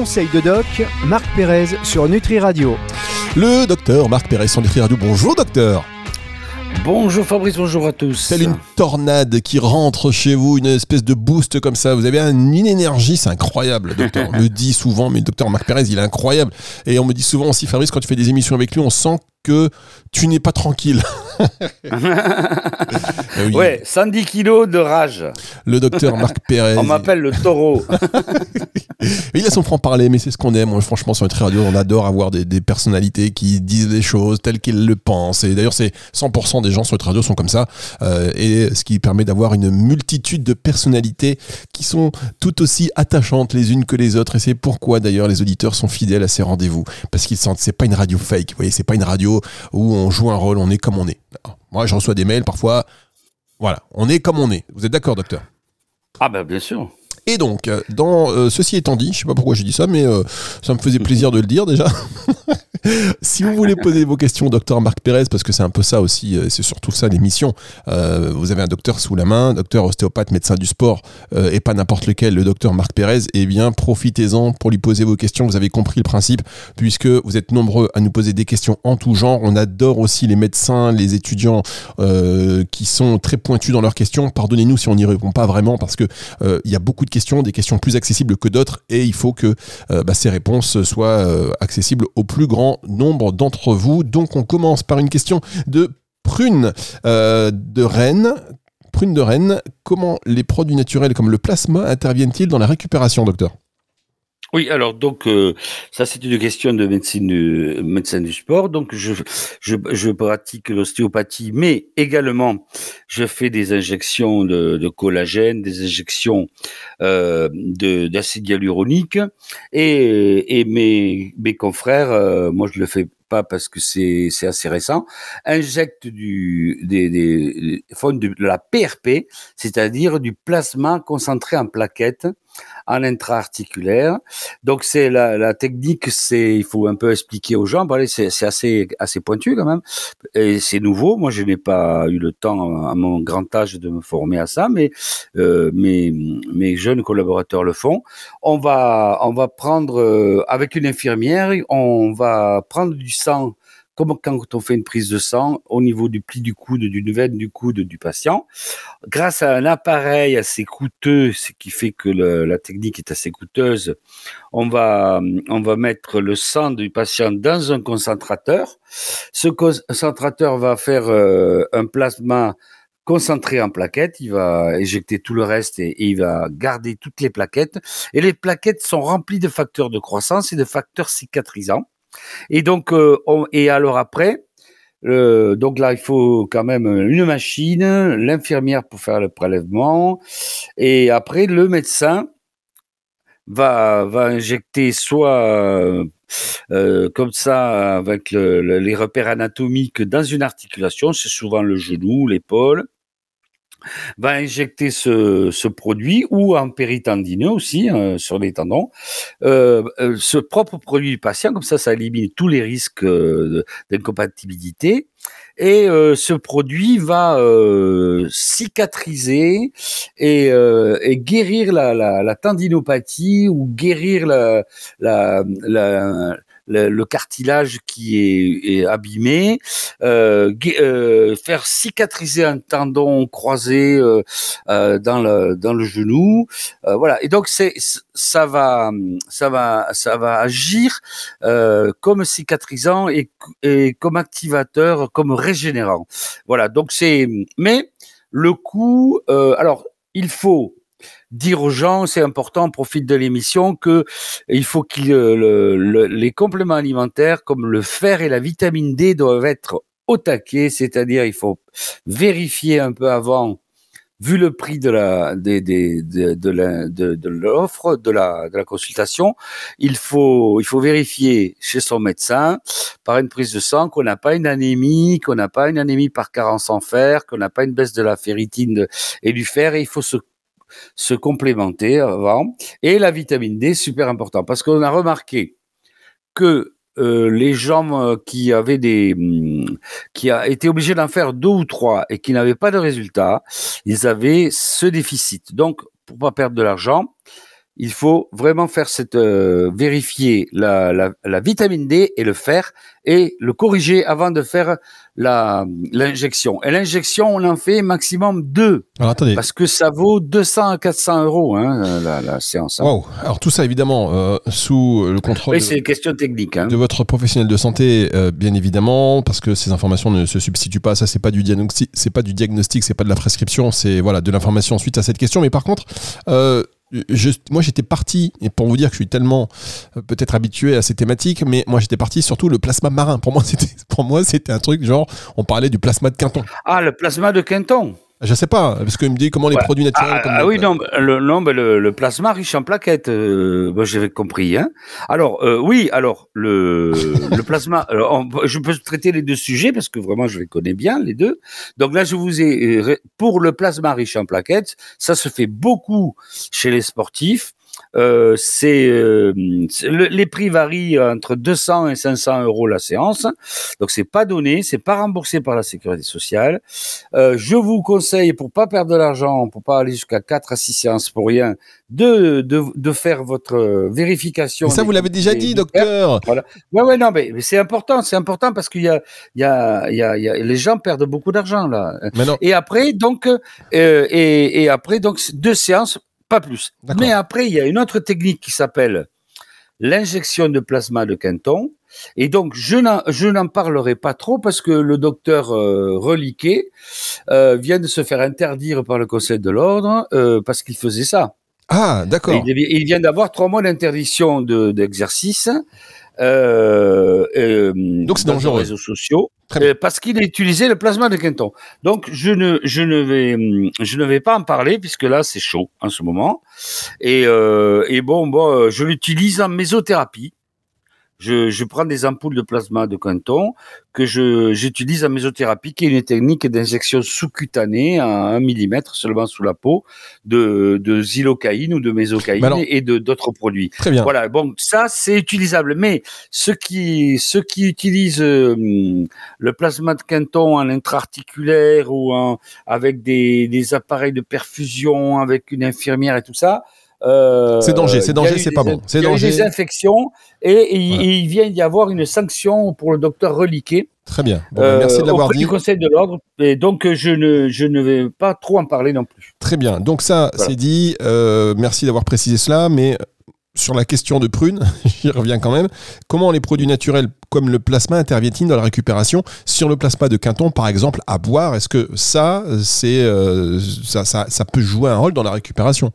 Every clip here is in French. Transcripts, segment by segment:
conseils de doc, Marc Pérez sur Nutri Radio. Le docteur Marc Pérez sur Nutri Radio. Bonjour docteur. Bonjour Fabrice, bonjour à tous. C'est une tornade qui rentre chez vous, une espèce de boost comme ça. Vous avez une énergie, c'est incroyable, docteur. On le dit souvent, mais le docteur Marc Pérez, il est incroyable. Et on me dit souvent aussi, Fabrice, quand tu fais des émissions avec lui, on sent que tu n'es pas tranquille. Eh oui. Ouais, 110 kilos de rage. Le docteur Marc Pérez. On m'appelle le taureau. il a son franc-parler, mais c'est ce qu'on aime. franchement, sur notre radio, on adore avoir des, personnalités qui disent les choses telles qu'ils le pensent. Et d'ailleurs, c'est 100% des gens sur notre radio sont comme ça. Euh, et ce qui permet d'avoir une multitude de personnalités qui sont tout aussi attachantes les unes que les autres. Et c'est pourquoi d'ailleurs les auditeurs sont fidèles à ces rendez-vous. Parce qu'ils sentent, c'est pas une radio fake. Vous voyez, c'est pas une radio où on joue un rôle, on est comme on est. Moi, je reçois des mails parfois. Voilà, on est comme on est. Vous êtes d'accord, docteur? Ah ben bien sûr. Et donc, euh, dans euh, ceci étant dit, je sais pas pourquoi j'ai dit ça, mais euh, ça me faisait plaisir de le dire déjà. si vous voulez poser vos questions au docteur Marc Pérez, parce que c'est un peu ça aussi, c'est surtout ça l'émission. vous avez un docteur sous la main, docteur ostéopathe, médecin du sport, et pas n'importe lequel, le docteur Marc Pérez. Eh bien, profitez-en pour lui poser vos questions. Vous avez compris le principe, puisque vous êtes nombreux à nous poser des questions en tout genre. On adore aussi les médecins, les étudiants qui sont très pointus dans leurs questions. Pardonnez-nous si on n'y répond pas vraiment, parce que il y a beaucoup de questions, des questions plus accessibles que d'autres, et il faut que euh, bah, ces réponses soient euh, accessibles au plus grand nombre d'entre vous. Donc on commence par une question de Prune euh, de Rennes. Prune de Rennes, comment les produits naturels comme le plasma interviennent-ils dans la récupération, docteur? Oui, alors donc euh, ça c'est une question de médecine du, médecin du sport. Donc je je, je pratique l'ostéopathie, mais également je fais des injections de, de collagène, des injections euh, de d'acide hyaluronique et et mes mes confrères, euh, moi je le fais pas parce que c'est c'est assez récent, injectent du des, des font de la PRP, c'est-à-dire du plasma concentré en plaquettes en intra-articulaire. Donc c'est la, la, technique, c'est il faut un peu expliquer aux gens. c'est, c'est assez assez pointu quand même et c'est nouveau. Moi, je n'ai pas eu le temps à mon grand âge de me former à ça, mais euh, mes mes jeunes collaborateurs le font. On va on va prendre euh, avec une infirmière, on va prendre du sang comme quand on fait une prise de sang au niveau du pli du coude, d'une veine du coude du patient. Grâce à un appareil assez coûteux, ce qui fait que la technique est assez coûteuse, on va, mettre le sang du patient dans un concentrateur. Ce concentrateur va faire euh, un plasma concentré en plaquettes, il va éjecter tout le reste et, il va garder toutes les plaquettes. Et les plaquettes sont remplies de facteurs de croissance et de facteurs cicatrisants. Et donc, euh, et alors après, donc là, il faut quand même une machine, l'infirmière pour faire le prélèvement, et après le médecin va va injecter soit euh, comme ça avec les repères anatomiques dans une articulation, c'est souvent le genou, l'épaule, va injecter ce, ce produit ou en péritendineux aussi euh, sur les tendons, euh, euh, ce propre produit du patient, comme ça, ça élimine tous les risques d'incompatibilité. Et ce produit va cicatriser et, guérir la, la, tendinopathie ou guérir la le, cartilage qui est, est abîmé, euh, euh, faire cicatriser un tendon croisé euh, euh, dans le dans le genou, euh, voilà. Et donc c'est ça va ça va ça va agir comme cicatrisant et, et comme activateur, comme régénérant. Voilà. Donc c'est mais le coup, alors il faut dire aux gens, c'est important, on profite de l'émission, que il faut que le, les compléments alimentaires comme le fer et la vitamine D doivent être au taquet, c'est-à-dire il faut vérifier un peu avant vu le prix de la de, de, de l'offre de la de la consultation, il faut il faut vérifier chez son médecin par une prise de sang qu'on n'a pas une anémie, qu'on n'a pas une anémie par carence en fer, qu'on n'a pas une baisse de la ferritine et du fer. Et il faut se se complémenter avant. Et la vitamine D, super important, parce qu'on a remarqué que euh, les gens euh, qui avaient des, hum, qui a été obligés d'en faire deux ou trois et qui n'avaient pas de résultat, ils avaient ce déficit. Donc, pour pas perdre de l'argent, il faut vraiment faire cette euh, vérifier la, la, la, vitamine D et le fer et le corriger avant de faire la l'injection. Et l'injection, on en fait maximum deux. Alors attendez. Parce que ça vaut 200 à 400 euros hein, la, la, séance. Hein. Wow. Alors tout ça évidemment euh, sous le contrôle. Oui, c'est une question technique. Hein. De votre professionnel de santé, euh, bien évidemment, parce que ces informations ne se substituent pas. Ça, c'est pas du diagnostic, c'est pas du diagnostic, c'est pas de la prescription, c'est voilà de l'information suite à cette question. Mais par contre. Euh, moi j'étais parti, et pour vous dire que je suis tellement euh, peut-être habitué à ces thématiques, mais moi j'étais parti surtout le plasma marin. Pour moi c'était pour moi c'était un truc genre on parlait du plasma de Quinton. Ah le plasma de Quinton. Je sais pas, parce qu'il me dit comment les produits naturels. Ah, ah oui, non, le, non, le, le, plasma riche en plaquettes, euh, j'avais compris. Hein. Alors, euh, oui, alors, le, le plasma, alors, je peux traiter les deux sujets parce que vraiment, je les connais bien, les deux. Donc là, je vous ai, euh, pour le plasma riche en plaquettes, ça se fait beaucoup chez les sportifs. Euh, c'est euh, les prix varient entre 200 et 500 euros la séance, donc c'est pas donné, c'est pas remboursé par la sécurité sociale. Euh, je vous conseille, pour pas perdre de l'argent, pour pas aller jusqu'à 4 à 6 séances pour rien, de, de, de faire votre vérification. Mais ça, vous l'avez déjà dit, docteur. Voilà. Ouais, ouais, non, mais, c'est important, c'est important parce qu'il y a, il y a, il y a, y a, les gens perdent beaucoup d'argent là. Et après, donc, euh, et, et après, donc, deux séances pas plus. Mais après, il y a une autre technique qui s'appelle l'injection de plasma de Quinton. Et donc, je n'en parlerai pas trop parce que le docteur euh, Reliquet euh, vient de se faire interdire par le Conseil de l'Ordre euh, parce qu'il faisait ça. Ah, d'accord. Il, vient d'avoir trois mois d'interdiction d'exercice. Donc c'est dangereux. réseaux sociaux. Euh, parce qu'il a utilisé le plasma de Quinton. Donc je ne je ne vais je ne vais pas en parler puisque là c'est chaud en ce moment. Et, euh, et bon bon je l'utilise en mésothérapie je, je, prends des ampoules de plasma de Quinton que je, j'utilise en mésothérapie, qui est une technique d'injection sous-cutanée à 1 mm seulement sous la peau de, de xylocaïne ou de mésocaïne et de d'autres produits. Très bien. Voilà, bon, ça c'est utilisable. Mais ceux qui ceux qui utilisent euh, le plasma de Quinton en intra-articulaire ou en, avec des, des appareils de perfusion, avec une infirmière et tout ça, euh, c'est danger, c'est danger, c'est pas bon. C'est danger. Il y a des infections et, il, vient d'y avoir une sanction pour le docteur Reliquet. Très bien. Bon, ben, merci de l'avoir dit. du Conseil de l'ordre. Et donc je ne, je ne vais pas trop en parler non plus. Très bien. Donc ça, c'est dit. Euh, merci d'avoir précisé cela, mais sur la question de prune, j'y reviens quand même. Comment les produits naturels comme le plasma interviennent-ils dans la récupération? Sur le plasma de Quinton, par exemple, à boire, est-ce que ça, c'est, euh, ça, ça, ça peut jouer un rôle dans la récupération?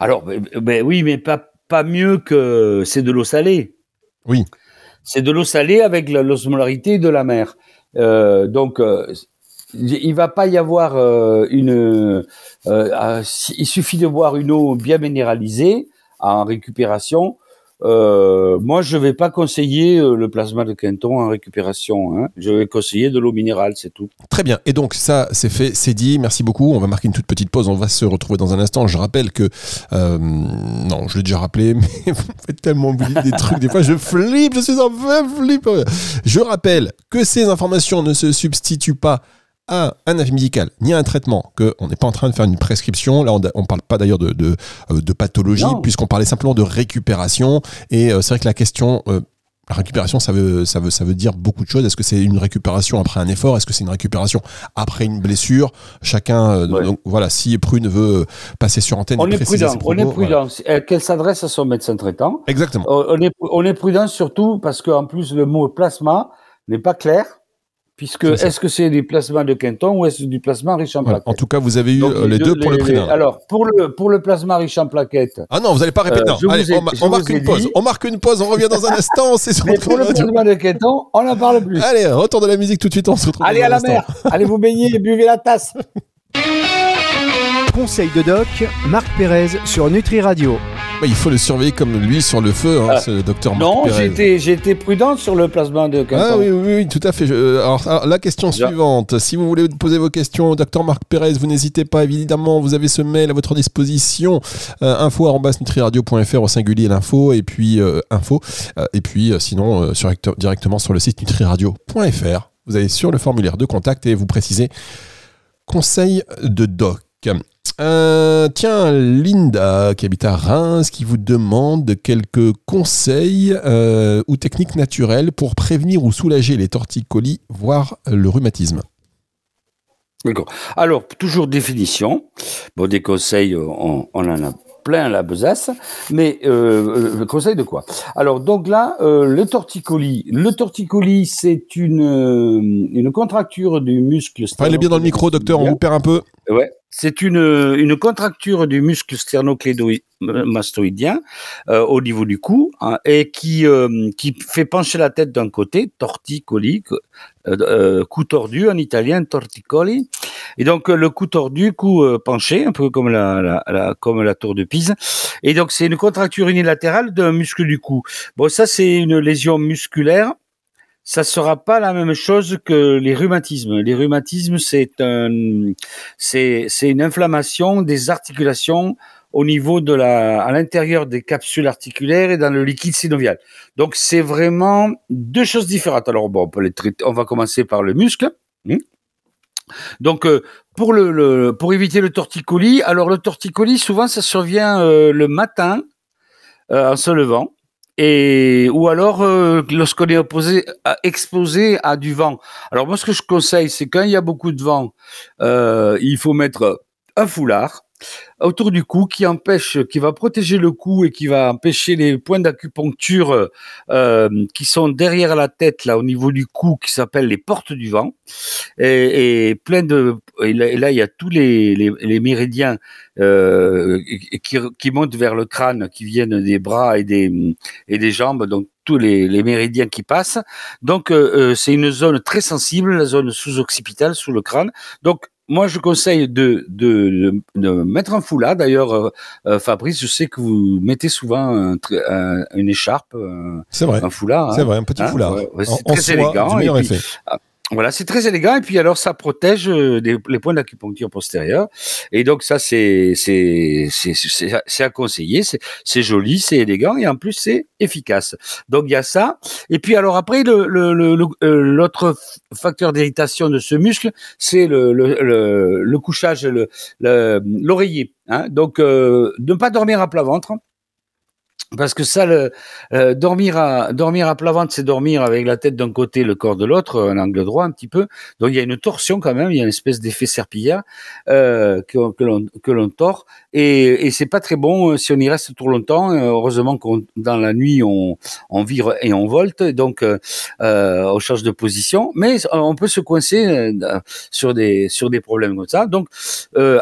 Alors, ben, oui, mais pas, pas mieux que c'est de l'eau salée. Oui. C'est de l'eau salée avec l'osmolarité de la mer. Euh, donc, euh, il va pas y avoir euh, une. Euh, il suffit de boire une eau bien minéralisée en récupération euh, moi, je vais pas conseiller euh, le plasma de Quinton en récupération. Hein. Je vais conseiller de l'eau minérale, c'est tout. Très bien. Et donc, ça, c'est fait, c'est dit. Merci beaucoup. On va marquer une toute petite pause. On va se retrouver dans un instant. Je rappelle que. Euh, non, je l'ai déjà rappelé, mais vous faites tellement oublier des trucs. Des fois, je flippe. Je suis en flip. Je rappelle que ces informations ne se substituent pas à un avis médical ni un traitement, qu'on n'est pas en train de faire une prescription. Là, on ne parle pas d'ailleurs de, de, euh, de pathologie, puisqu'on parlait simplement de récupération. Et euh, c'est vrai que la question, euh, la récupération, ça veut, ça, veut, ça veut dire beaucoup de choses. Est-ce que c'est une récupération après un effort? Est-ce que c'est une récupération après une blessure? Chacun, donc, voilà, si Prune veut passer sur antenne, on est prudent. on est prudent. Qu'elle s'adresse à son médecin traitant. Exactement. On est, on est prudent surtout parce qu'en plus, le mot plasma n'est pas clair. Puisque est-ce que c'est du plasma de Quinton ou est-ce du plasma riche en plaquettes En tout cas, vous avez eu euh, les deux pour le prix Alors, pour le, pour le plasma riche en plaquettes. Ah non, vous n'allez pas répéter. Euh, Allez, on, marque une pause. On marque une pause, on revient dans un instant. C'est sur pour le plasma de Quinton, on n'en parle plus. Allez, retour de la musique tout de suite, on se retrouve. Allez à la mer, allez vous baigner et buvez la tasse. Conseil de doc, Marc Pérez sur Nutri Radio. il faut le surveiller comme lui sur le feu, hein, ah. ce docteur Marc Non, j'ai été prudent sur le plasma de Quinton. Ah oui, oui, oui, tout à fait. Euh, alors, la question suivante, si vous voulez poser vos questions au docteur Marc Pérez, vous n'hésitez pas, évidemment, vous avez ce mail à votre disposition, euh, info.nutriradio.fr au singulier l'info, et puis euh, info, euh, et puis sinon sur, directement sur le site nutriradio.fr. Vous allez sur le formulaire de contact et vous précisez conseil de doc. Euh, tiens, Linda, qui habite à Reims, qui vous demande quelques conseils euh, ou techniques naturelles pour prévenir ou soulager les torticolis, voire le rhumatisme. D'accord. Alors, toujours définition. Bon, des conseils, on, on en a plein la besace, mais euh, le conseil de quoi? Alors donc là, euh, le torticolis, le torticolis, c'est une une contracture du muscle. Parlez bien dans le micro, docteur, on vous perd un peu. Ouais, c'est une, une contracture du muscle sternoclédomastoïdien euh, au niveau du cou hein, et qui, euh, qui fait pencher la tête d'un côté, torticoli, euh, euh, cou tordu en italien, torticoli. Et donc le cou tordu, cou penché, un peu comme la, la, la, comme la tour de Pise. Et donc c'est une contracture unilatérale d'un muscle du cou. Bon, ça c'est une lésion musculaire ça sera pas la même chose que les rhumatismes. Les rhumatismes, c'est un, c'est, c'est une inflammation des articulations au niveau de la, à l'intérieur des capsules articulaires et dans le liquide synovial. Donc, c'est vraiment deux choses différentes. Alors, bon, on peut les traiter, on va commencer par le muscle. Hmm. Donc, euh, pour le, le, pour éviter le torticolis, alors le torticolis, souvent, ça survient euh, le matin euh, en se levant et ou alors euh, lorsqu'on est exposé à du vent. Alors moi ce que je conseille c'est quand il y a beaucoup de vent, euh, il faut mettre un foulard autour du cou qui empêche, qui va protéger le cou et qui va empêcher les points d'acupuncture euh, qui sont derrière la tête, là au niveau du cou, qui s'appellent les portes du vent, et, plein de, et là, il y a tous les, les, les méridiens euh, qui, qui montent vers le crâne, qui viennent des bras et des et des jambes, donc tous les, les, méridiens qui passent. Donc, euh, euh c'est une zone très sensible, la zone sous-occipitale, sous le crâne. Donc, moi, je conseille de, de, de, mettre un foulard. D'ailleurs, euh, euh, Fabrice, je sais que vous mettez souvent un, un, une écharpe, un, vrai. un foulard. C'est hein. vrai, un petit hein foulard. Ouais, c'est très élégant. Et puis, voilà, c'est très élégant et puis alors ça protège euh, les points d'acupuncture postérieurs et donc ça c'est à conseiller, c'est joli, c'est élégant et en plus c'est efficace. Donc il y a ça et puis alors après le l'autre le, le, facteur d'irritation de ce muscle c'est le, le, le, couchage l'oreiller. Hein. Donc euh, ne pas dormir à plat ventre parce que ça, le, euh, dormir à dormir à plat ventre, c'est dormir avec la tête d'un côté, le corps de l'autre, un angle droit un petit peu. Donc il y a une torsion quand même, il y a une espèce d'effet serpillière euh, que, que l'on tord, et, et c'est pas très bon euh, si on y reste trop longtemps. Euh, heureusement qu'on dans la nuit on on vire et on volte, donc euh, on change de position, mais on peut se coincer sur des sur des problèmes comme ça. Donc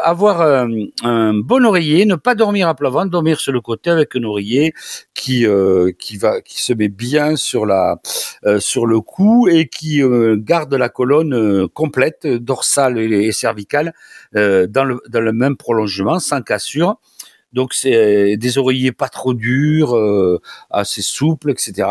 avoir un, un bon oreiller, ne pas dormir à plat ventre, dormir sur le côté avec un oreiller qui euh, qui va qui se met bien sur la euh, sur le cou et qui euh, garde la colonne complète dorsale et, cervicale dans le dans le même prolongement sans cassure. Donc c'est des oreillers pas trop durs, assez souples, etc.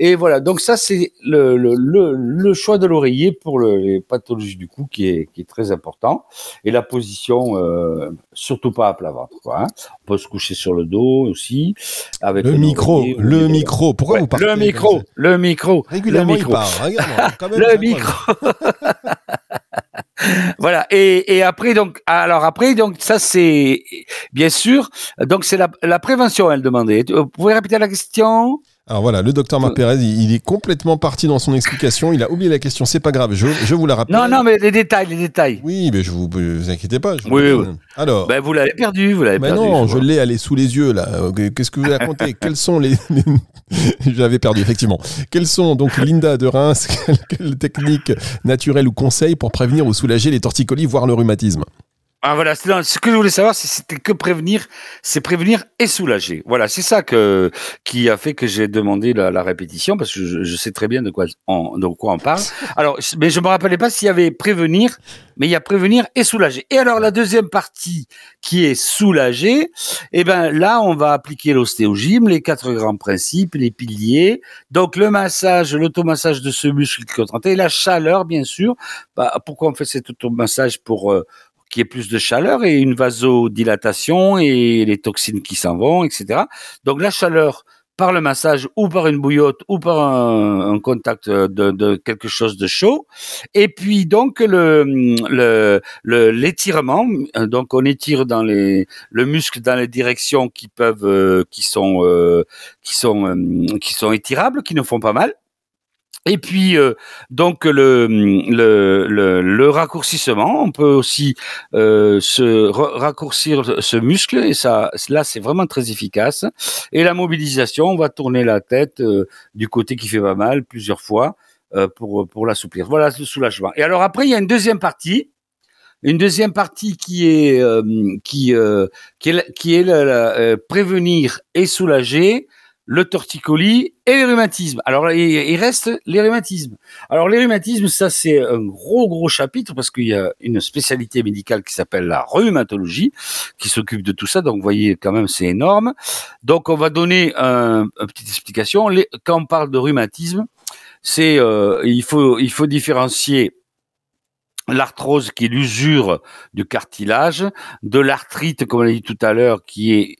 Et voilà, donc ça c'est le, le, le, le, choix de l'oreiller pour le, les pathologies du cou qui est, qui est très important. Et la position, euh, surtout pas à plat ventre. Quoi, hein. On peut se coucher sur le dos aussi. Avec le micro, le micro. Pourquoi ouais, vous parlez Le micro, le micro. Régulièrement le micro. il part. Regarde, quand même, le micro. voilà. Et, et après donc, alors après donc ça c'est bien sûr. Donc c'est la, la prévention. Elle demandait. Vous pouvez répéter la question? Alors voilà, le docteur Marc Pérez, il, est complètement parti dans son explication. Il a oublié la question, c'est pas grave, je, je, vous la rappelle. Non, non, mais les détails, les détails. Oui, mais je vous, vous inquiétez pas. Je oui, oui. Alors. Ben, vous l'avez perdu, vous l'avez ben perdu. non, je, je l'ai allé sous les yeux là. Qu'est-ce que vous racontez? Quels sont les, je l'avais perdu effectivement. Quelles sont donc Linda de Reims? Quelles, quelles techniques naturelles ou conseils pour prévenir ou soulager les torticolis, voire le rhumatisme? Ah voilà, ce que je voulais savoir, c'était que prévenir, c'est prévenir et soulager. Voilà, c'est ça que qui a fait que j'ai demandé la, répétition parce que je, sais très bien de quoi on, de quoi on parle. Alors, mais je me rappelais pas s'il y avait prévenir, mais il y a prévenir et soulager. Et alors la deuxième partie qui est soulager, eh ben là on va appliquer l'ostéogyme, les quatre grands principes, les piliers. Donc le massage, l'automassage de ce muscle contracté, et la chaleur bien sûr. Bah, pourquoi on fait cet automassage pour euh, qui est plus de chaleur et une vasodilatation et les toxines qui s'en vont, etc. Donc la chaleur par le massage ou par une bouillotte ou par un, contact de, quelque chose de chaud. Et puis donc le le l'étirement, donc on étire dans les le muscle dans les directions qui peuvent euh, qui sont euh, qui sont euh, qui sont étirables, qui ne font pas mal. Et puis euh, donc le, raccourcissement, on peut aussi euh, se raccourcir ce muscle et ça là c'est vraiment très efficace. Et la mobilisation, on va tourner la tête euh, du côté qui fait pas mal plusieurs fois pour pour l'assouplir. Voilà le soulagement. Et alors après il y a une deuxième partie, une deuxième partie qui est qui qui est la, prévenir et soulager le torticolis et les rhumatismes. Alors, il, reste les rhumatismes. Alors, les rhumatismes, ça, c'est un gros, gros chapitre parce qu'il y a une spécialité médicale qui s'appelle la rhumatologie qui s'occupe de tout ça. Donc, vous voyez, quand même, c'est énorme. Donc, on va donner un, une petite explication. quand on parle de rhumatisme, c'est, euh, il faut, il faut différencier l'arthrose qui est l'usure du cartilage, de l'arthrite, comme on l'a dit tout à l'heure, qui est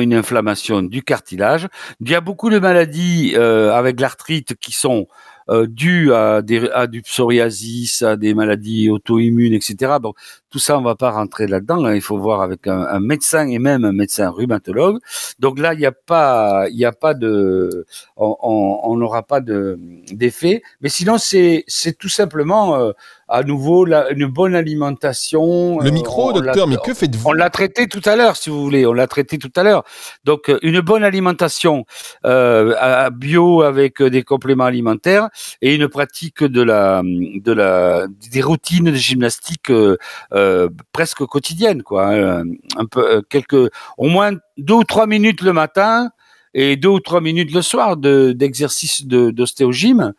une inflammation du cartilage. Il y a beaucoup de maladies euh, avec l'arthrite qui sont euh, dues à, des, à du psoriasis, à des maladies auto-immunes, etc. Donc tout ça, on va pas rentrer là-dedans. Il faut voir avec un, médecin et même un médecin rhumatologue. Donc là, il n'y a pas, il y a pas de, on n'aura pas de d'effet. Mais sinon, c'est c'est tout simplement euh, à nouveau la, une bonne alimentation. Le micro, euh, docteur, mais que faites-vous On l'a traité tout à l'heure, si vous voulez. On l'a traité tout à l'heure. Donc euh, une bonne alimentation euh, bio avec des compléments alimentaires et une pratique de la de la des routines de gymnastique euh, presque quotidiennes, quoi. Hein. Un peu quelques au moins deux ou trois minutes le matin et deux ou trois minutes le soir d'exercice de, d'ostéogym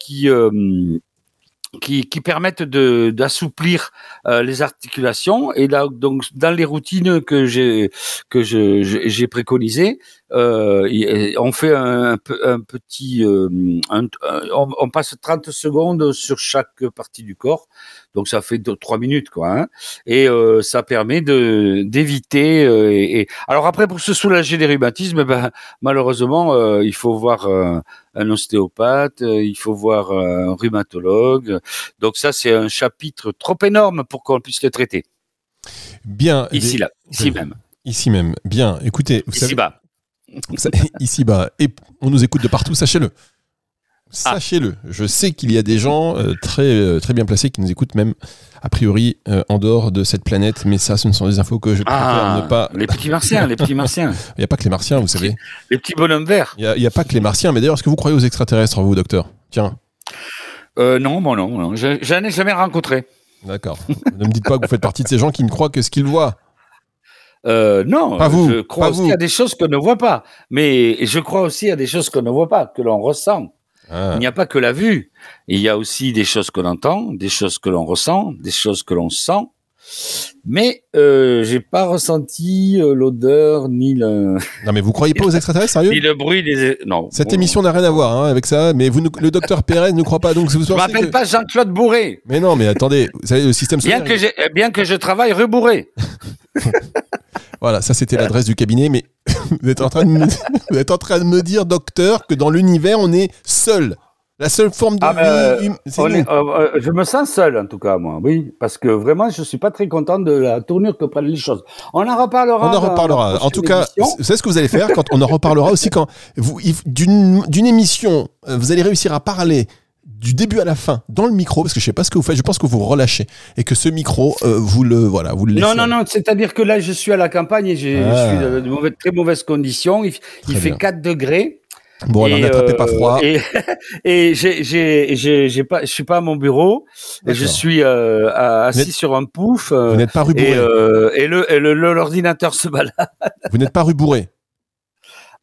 qui qui, qui permettent d'assouplir euh, les articulations. Et là donc dans les routines que j'ai que je j'ai préconisé euh, on fait un, un petit euh, on, on, passe 30 secondes sur chaque partie du corps donc ça fait deux, trois minutes quoi hein, et euh, ça permet de d'éviter euh, et, alors après pour se soulager des rhumatismes ben malheureusement il faut voir un ostéopathe, euh, il faut voir un rhumatologue. Donc ça, c'est un chapitre trop énorme pour qu'on puisse le traiter. Bien. Ici, là, ici même. Ici même. Bien. Écoutez, vous ici bas. ici bas. Et on nous écoute de partout, sachez-le. Ah. Sachez-le, je sais qu'il y a des gens euh, très, euh, très bien placés qui nous écoutent même a priori euh, en dehors de cette planète, mais ça, ce ne sont des infos que je ah, ne pas. Les petits martiens, les petits martiens. Il n'y a pas que les martiens, vous savez. Les petits bonhommes verts. Il n'y a, pas que les martiens, mais d'ailleurs, est-ce que vous croyez aux extraterrestres, vous, docteur? Tiens. non, bon, non, non. Je, n'en ai jamais rencontré. D'accord. ne me dites pas que vous faites partie de ces gens qui ne croient que ce qu'ils voient. Euh, non, pas vous, je crois aussi à des choses qu'on ne voit pas, mais je crois aussi à des choses qu'on ne voit pas, que l'on ressent. Ah. Il n'y a pas que la vue. Il y a aussi des choses que l'on entend, des choses que l'on ressent, des choses que l'on sent. Mais euh, j'ai pas ressenti euh, l'odeur ni le. Non mais vous croyez pas aux extraterrestres sérieux Ni le bruit des. Non. Cette émission n'a rien à voir hein, avec ça. Mais vous, le docteur Pérez ne croit pas donc. Vous je m'appelle pas Jean-Claude Bourré. Mais non mais attendez, vous savez le système. Bien que bien que je travaille rebourré. Voilà, ça c'était l'adresse du cabinet, mais vous êtes, en train de me, vous êtes en train de me dire, docteur, que dans l'univers, on est seul. La seule forme de ah, vie. Euh, euh, je me sens seul, en tout cas, moi, oui, parce que vraiment, je suis pas très content de la tournure que prennent les choses. On en reparlera. On en reparlera. En tout cas, vous savez ce que vous allez faire quand on en reparlera aussi quand d'une émission, euh, vous allez réussir à parler du début à la fin dans le micro parce que je sais pas ce que vous faites je pense que vous relâchez et que ce micro euh, vous le voilà vous le laissez non non non c'est-à-dire que là je suis à la campagne et je ah. suis dans de mauvaises, très mauvaises conditions il, fait 4 degrés Bon, alors n'attrapez pas froid. Euh, et, et j'ai, j'ai, j'ai, pas, je suis pas à mon bureau. Et je suis euh, assis sur un pouf. vous n'êtes pas rubouré. Et, et le, le, l'ordinateur se balade. Vous n'êtes pas rubouré.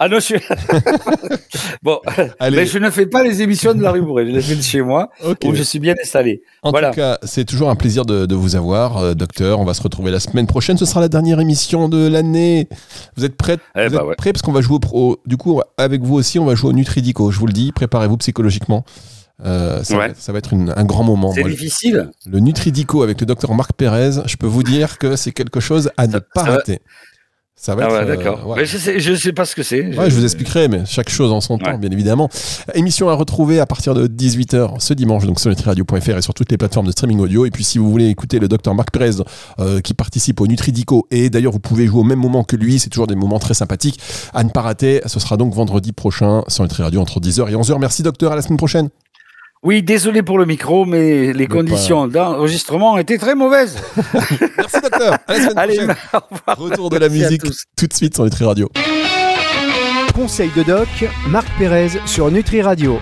Ah non, je bon, mais je ne fais pas les émissions de la rue Bourré, je les fais de chez moi, où je suis bien installé. En tout cas, c'est toujours un plaisir de, vous avoir, euh, docteur. On va se retrouver la semaine prochaine. Ce sera la dernière émission de l'année. Vous êtes prêts? Eh bah prêts? Parce qu'on va jouer au, du coup avec vous aussi, on va jouer au Nutridico. Je vous le dis, préparez-vous psychologiquement. Euh, ça, va, être un grand moment. C'est difficile. Le, Nutridico avec le docteur Marc Pérez, je peux vous dire que c'est quelque chose à ne pas rater. Ça va Ah être, ouais, euh, d'accord. ouais. Mais je sais, je sais pas ce que c'est. Ouais, je vous expliquerai, mais chaque chose en son temps, Ouais. bien évidemment. Émission à retrouver à partir de 18h ce dimanche, donc sur nutriradio.fr et sur toutes les plateformes de streaming audio. Et puis, si vous voulez écouter le docteur Marc Pérez, euh, qui participe au Nutridico, et d'ailleurs, vous pouvez jouer au même moment que lui, c'est toujours des moments très sympathiques, à ne pas rater. Ce sera donc vendredi prochain sur Nutriradio entre 10h et 11h. Merci, docteur. À la semaine prochaine. Oui, désolé pour le micro, mais les conditions d'enregistrement étaient très mauvaises. Merci, docteur. À la semaine Allez, prochaine. au revoir. Retour de la Merci musique tout de suite sur Nutriradio. Conseil de doc, Marc Pérez sur Nutri Radio.